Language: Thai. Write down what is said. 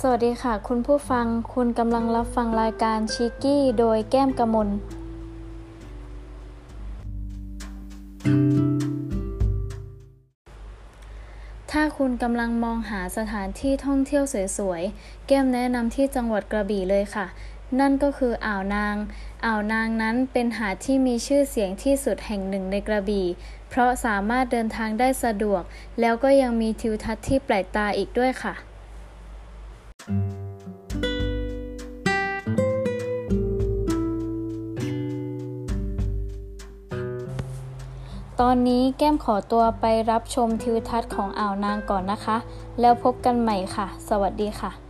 สวัสดีค่ะ คุณผู้ฟังคุณกำลังรับฟังรายการชิกกี้โดยแก้มกมลถ้าคุณกำลังมองหาสถานที่ท่องเที่ยวสวยๆ แก้มแนะนำที่จังหวัดกระบี่เลยค่ะ นั่นก็คืออ่าวนาง อ่าวนางนั้นเป็นหาดที่มีชื่อเสียงที่สุดแห่งหนึ่งในกระบี่ เพราะสามารถเดินทางได้สะดวก แล้วก็ยังมีทิวทัศน์ที่แปลกตาอีกด้วยค่ะ ตอนนี้แก้มขอตัวไปรับชมทิวทัศน์ของอ่าวนางก่อนนะคะ แล้วพบกันใหม่ค่ะ สวัสดีค่ะ